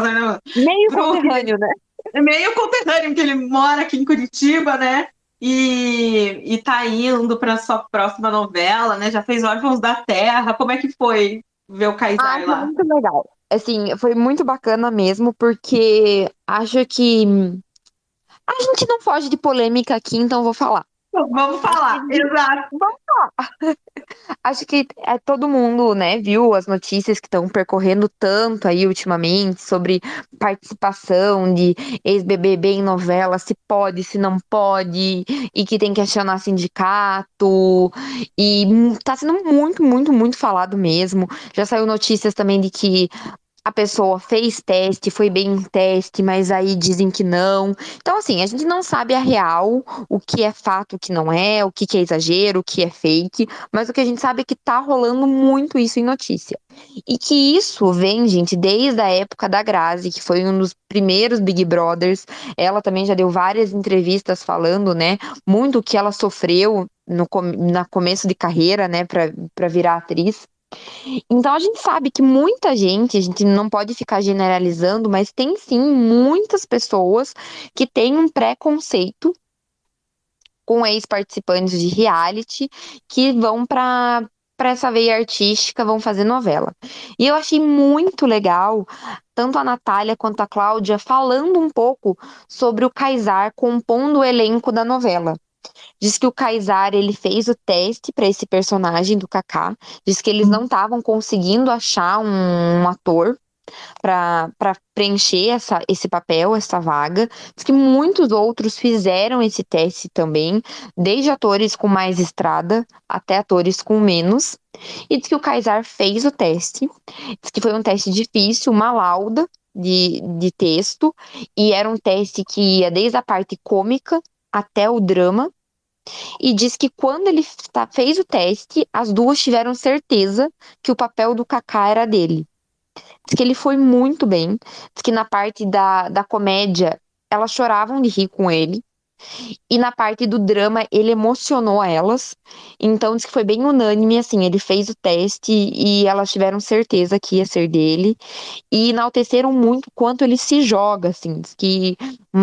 Meio Bru, conterrâneo, né? É meio conterrâneo, porque ele mora aqui em Curitiba, né? E, e tá indo para sua próxima novela, né? Já fez Órfãos da Terra. Como é que foi ver o Kaysar ah, lá? Muito legal. Assim, foi muito bacana mesmo, porque acho que a gente não foge de polêmica aqui, então vou falar. Vamos falar, exato. Vamos falar. Acho que é, todo mundo, né, viu as notícias que estão percorrendo tanto aí ultimamente sobre participação de ex-BBB em novela, se pode, se não pode, e que tem que acionar sindicato, e tá sendo muito, muito, muito falado mesmo. Já saiu notícias também de que a pessoa fez teste, foi bem em teste, mas aí dizem que não. Então, assim, a gente não sabe a real, o que é fato, o que não é, o que, é exagero, o que é fake, mas o que a gente sabe é que tá rolando muito isso em notícia. E que isso vem, gente, desde a época da Grazi, que foi um dos primeiros Big Brothers. Ela também já deu várias entrevistas falando, né, muito o que ela sofreu no na começo de carreira, né, para virar atriz. Então a gente sabe que muita gente, a gente não pode ficar generalizando, mas tem sim muitas pessoas que têm um preconceito com ex-participantes de reality que vão para para essa veia artística, vão fazer novela. E eu achei muito legal tanto a Natália quanto a Cláudia falando um pouco sobre o Kaysar compondo o elenco da novela. Diz que o Kaysar ele fez o teste para esse personagem do Kaká. Diz que eles não estavam conseguindo achar um, um ator para preencher essa, esse papel, essa vaga. Diz que muitos outros fizeram esse teste também, desde atores com mais estrada até atores com menos. E diz que o Kaysar fez o teste. Diz que foi um teste difícil, uma lauda de, de texto, e era um teste que ia desde a parte cômica até o drama. E diz que quando ele fez o teste, as duas tiveram certeza que o papel do Kaká era dele. Diz que ele foi muito bem. Diz que na parte da, da comédia, elas choravam de rir com ele. E na parte do drama, ele emocionou elas. Então, diz que foi bem unânime, assim, ele fez o teste e elas tiveram certeza que ia ser dele. E enalteceram muito quanto ele se joga, assim. Diz que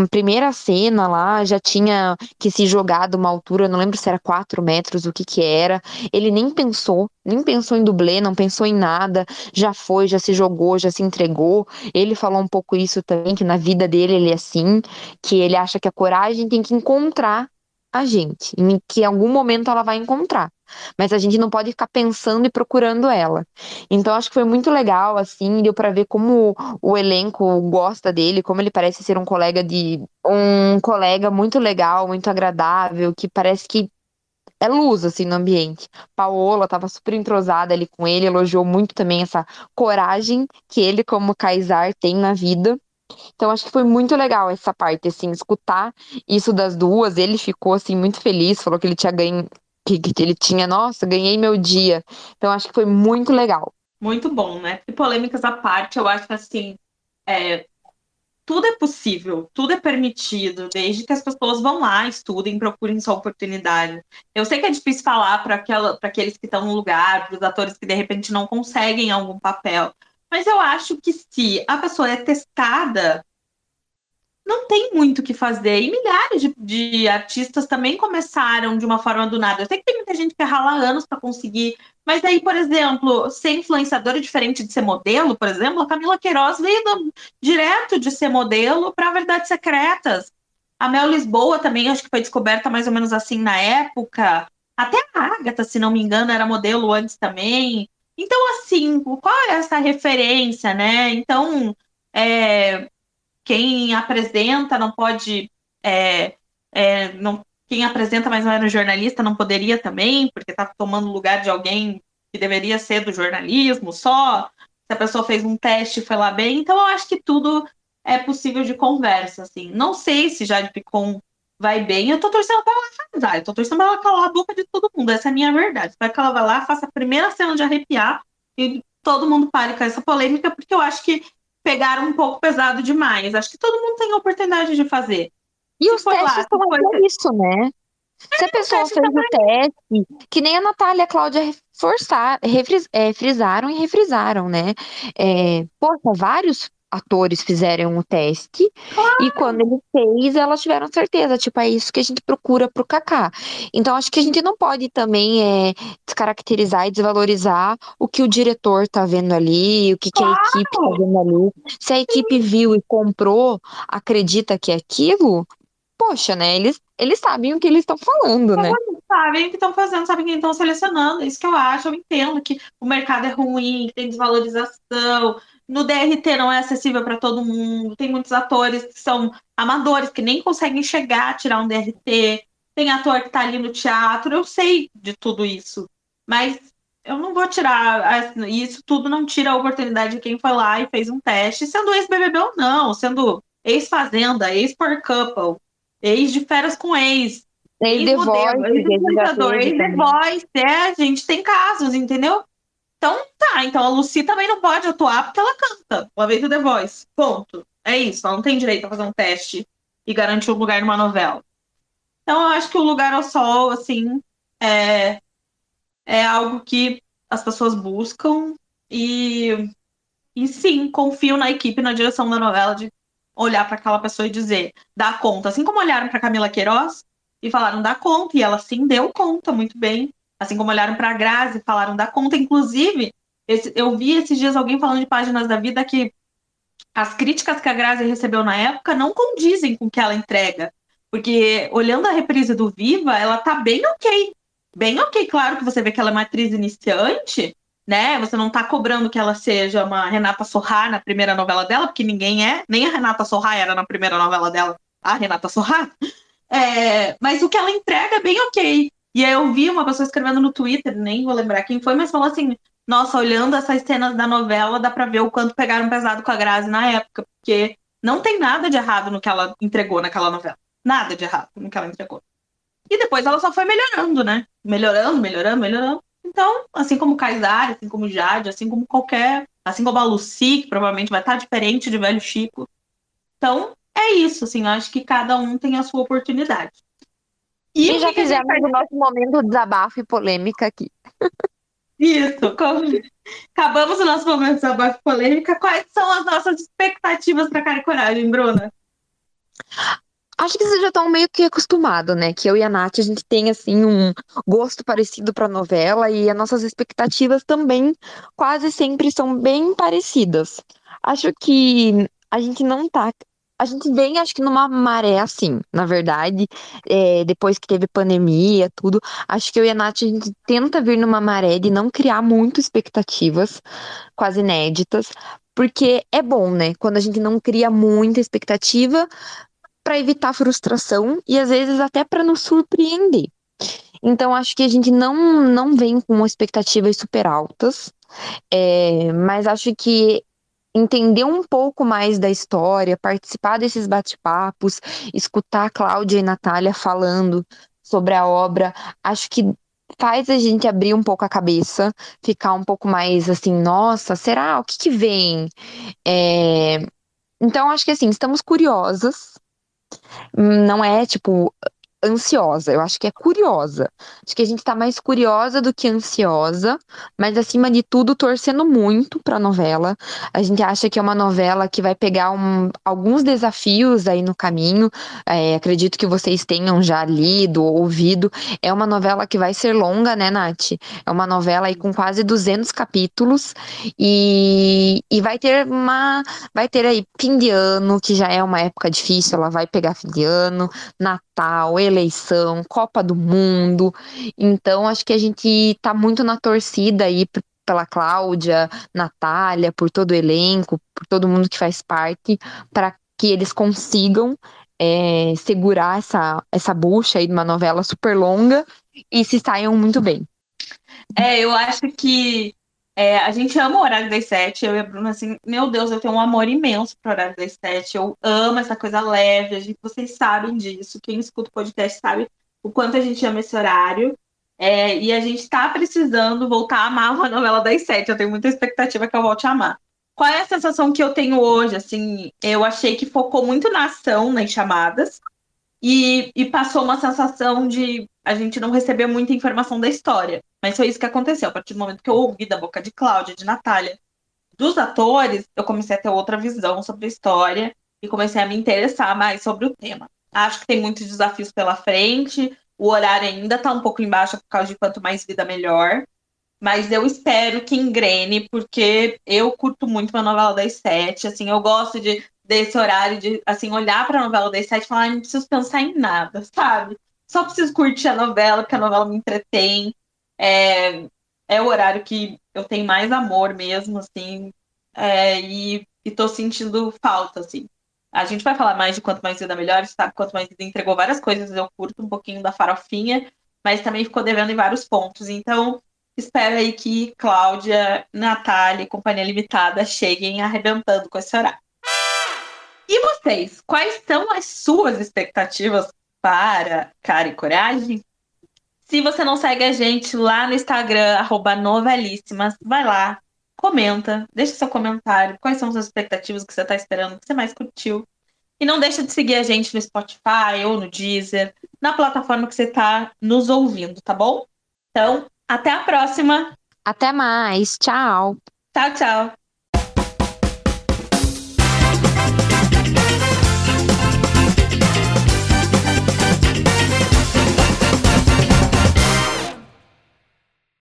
primeira cena lá já tinha que se jogar de uma altura, não lembro se era 4 metros, o que que era. Ele nem pensou, nem pensou em dublê, não pensou em nada. Já foi, já se jogou, já se entregou. Ele falou um pouco isso também, que na vida dele ele é assim, que ele acha que a coragem tem que encontrar a gente, em que em algum momento ela vai encontrar. Mas a gente não pode ficar pensando e procurando ela. Então acho que foi muito legal, assim, deu para ver como o elenco gosta dele, como ele parece ser um colega de um colega muito legal, muito agradável, que parece que é luz, assim, no ambiente. Paola tava super entrosada ali com ele, elogiou muito também essa coragem que ele, como Kaysar, tem na vida. Então acho que foi muito legal essa parte, assim, escutar isso das duas. Ele ficou assim muito feliz, falou que ele tinha ganho, que, que ele tinha, nossa, ganhei meu dia. Então acho que foi muito legal. Muito bom, né? E polêmicas à parte, eu acho que assim, é, tudo é possível, tudo é permitido, desde que as pessoas vão lá, estudem, procurem sua oportunidade. Eu sei que é difícil falar para aqueles que estão no lugar, para os atores que de repente não conseguem algum papel, mas eu acho que se a pessoa é testada, não tem muito o que fazer. E milhares de, de, artistas também começaram de uma forma do nada. Eu sei que tem muita gente que rala anos para conseguir. Mas aí, por exemplo, ser influenciadora diferente de ser modelo, por exemplo, a Camila Queiroz veio do, direto de ser modelo para Verdades Secretas. A Mel Lisboa também, acho que foi descoberta mais ou menos assim na época. Até a Agatha, se não me engano, era modelo antes também. Então, assim, qual é essa referência, né? Então, é, quem apresenta não pode. É, é, não, quem apresenta, mas não era jornalista, não poderia também, porque está tomando lugar de alguém que deveria ser do jornalismo só. Se a pessoa fez um teste foi lá bem. Então, eu acho que tudo é possível de conversa, assim. Não sei se Jade Picon vai bem. Eu tô torcendo pra ela casar. Eu tô torcendo pra ela calar a boca de todo mundo. Essa é a minha verdade. Espero que ela vá lá, faça a primeira cena de arrepiar e todo mundo pare com essa polêmica, porque eu acho que pegaram um pouco pesado demais. Acho que todo mundo tem a oportunidade de fazer. E Se os testes são coisa... isso, né? Se a pessoa fez o teste, que nem a Natália e a Cláudia forçar, refris, é, frisaram e refrisaram, né? É, poxa, vários atores fizeram o teste claro. e quando ele fez, elas tiveram certeza, tipo, é isso que a gente procura pro Kaká. Então acho que a gente não pode também é, descaracterizar e desvalorizar o que o diretor tá vendo ali, o que, claro. que a equipe tá vendo ali. Se a equipe viu e comprou, acredita que é aquilo, poxa, né? Eles, eles sabem o que eles estão falando, né? Sabem o que estão fazendo, sabem quem estão selecionando. Isso que eu acho, eu entendo que o mercado é ruim, que tem desvalorização, no DRT não é acessível para todo mundo. Tem muitos atores que são amadores, que nem conseguem chegar a tirar um DRT. Tem ator que está ali no teatro. Eu sei de tudo isso. Mas eu não vou tirar. Isso tudo não tira a oportunidade de quem foi lá e fez um teste, sendo ex-BBB ou não, sendo ex-fazenda, ex-por couple, ex de férias com ex. Ex-The Voice, ex-The Voice, é, a gente tem casos, entendeu? Então tá, então a Lucy também não pode atuar porque ela canta uma vez o The Voice. Ponto. É isso, ela não tem direito a fazer um teste e garantir um lugar numa novela. Então eu acho que o lugar ao sol, assim, é, é algo que as pessoas buscam e, e sim, confio na equipe, na direção da novela de olhar para aquela pessoa e dizer, dá conta. Assim como olharam para Camila Queiroz e falaram, dá conta, e ela sim deu conta muito bem. Assim como olharam para a Grazi, falaram da conta. Inclusive, esse, eu vi esses dias alguém falando de páginas da vida que as críticas que a Grazi recebeu na época não condizem com o que ela entrega. Porque olhando a reprise do Viva, ela tá bem ok. Bem ok, claro que você vê que ela é uma atriz iniciante, né? Você não tá cobrando que ela seja uma Renata Sorrá na primeira novela dela, porque ninguém é, nem a Renata Sorrá era na primeira novela dela, a Renata Sorrá. É, mas o que ela entrega é bem ok. E aí eu vi uma pessoa escrevendo no Twitter, nem vou lembrar quem foi, mas falou assim: nossa, olhando essas cenas da novela, dá pra ver o quanto pegaram pesado com a Grazi na época, porque não tem nada de errado no que ela entregou naquela novela. Nada de errado no que ela entregou. E depois ela só foi melhorando, né? Melhorando, melhorando, melhorando. Então, assim como Kaysar, assim como Jade, assim como qualquer. Assim como a Lucy, que provavelmente vai estar diferente de velho Chico. Então, é isso, assim, acho que cada um tem a sua oportunidade. E, e já fizemos o nosso momento de desabafo e polêmica aqui. Isso, acabamos o nosso momento de desabafo e polêmica. Quais são as nossas expectativas para Cara e Coragem, Bruna? Acho que vocês já estão meio que acostumados, né? Que eu e a Nath, a gente tem, assim, um gosto parecido para novela e as nossas expectativas também quase sempre são bem parecidas. Acho que a gente não tá a gente vem, acho que numa maré assim, na verdade, é, depois que teve pandemia, tudo, acho que eu e a Nath, a gente tenta vir numa maré de não criar muito expectativas, quase inéditas, porque é bom, né, quando a gente não cria muita expectativa para evitar frustração e às vezes até para nos surpreender. Então, acho que a gente não, não vem com expectativas super altas, é, mas acho que entender um pouco mais da história, participar desses bate-papos, escutar a Cláudia e Natália falando sobre a obra, acho que faz a gente abrir um pouco a cabeça, ficar um pouco mais assim, nossa, será? O que que vem? É... Então, acho que assim, estamos curiosas. Não é tipo ansiosa, eu acho que é curiosa. Acho que a gente tá mais curiosa do que ansiosa, mas acima de tudo torcendo muito pra novela. A gente acha que é uma novela que vai pegar um, alguns desafios aí no caminho. É, acredito que vocês tenham já lido, ouvido. É uma novela que vai ser longa, né, Nath? É uma novela aí com quase 200 capítulos e, e vai ter uma, vai ter aí fim de ano, que já é uma época difícil, ela vai pegar fim de ano, Natal, eleição, Copa do Mundo. Então, acho que a gente tá muito na torcida aí pela Cláudia, Natália, por todo o elenco, por todo mundo que faz parte, para que eles consigam é, segurar essa, essa bucha aí de uma novela super longa e se saiam muito bem. É, eu acho que é, a gente ama o horário das sete. Eu e a Bruna, assim, meu Deus, eu tenho um amor imenso pro horário das sete. Eu amo essa coisa leve. A gente, vocês sabem disso. Quem escuta o podcast sabe o quanto a gente ama esse horário. É, e a gente está precisando voltar a amar uma novela das sete. Eu tenho muita expectativa que eu volte a amar. Qual é a sensação que eu tenho hoje? Assim, eu achei que focou muito na ação, nas chamadas, e, e passou uma sensação de a gente não receber muita informação da história. Mas foi isso que aconteceu. A partir do momento que eu ouvi da boca de Cláudia, de Natália, dos atores, eu comecei a ter outra visão sobre a história e comecei a me interessar mais sobre o tema. Acho que tem muitos desafios pela frente, o horário ainda está um pouco embaixo por causa de quanto mais vida melhor. Mas eu espero que engrene, porque eu curto muito uma novela das sete. Assim, eu gosto de desse horário de assim olhar para a novela das sete e falar, ah, não preciso pensar em nada, sabe? Só preciso curtir a novela, porque a novela me entretém. É, é o horário que eu tenho mais amor mesmo, assim, é, e, estou sentindo falta, assim. A gente vai falar mais de quanto mais vida melhor, sabe? Quanto mais vida entregou várias coisas, eu curto um pouquinho da farofinha, mas também ficou devendo em vários pontos. Então, espero aí que Cláudia, Natália e Companhia Limitada cheguem arrebentando com esse horário. E vocês, quais são as suas expectativas para Cara e Coragem? Se você não segue a gente lá no Instagram, novelíssimas, vai lá, comenta, deixa seu comentário, quais são as expectativas que você está esperando, que você mais curtiu. E não deixa de seguir a gente no Spotify ou no Deezer, na plataforma que você está nos ouvindo, tá bom? Então, até a próxima. Até mais. Tchau. Tchau, tchau.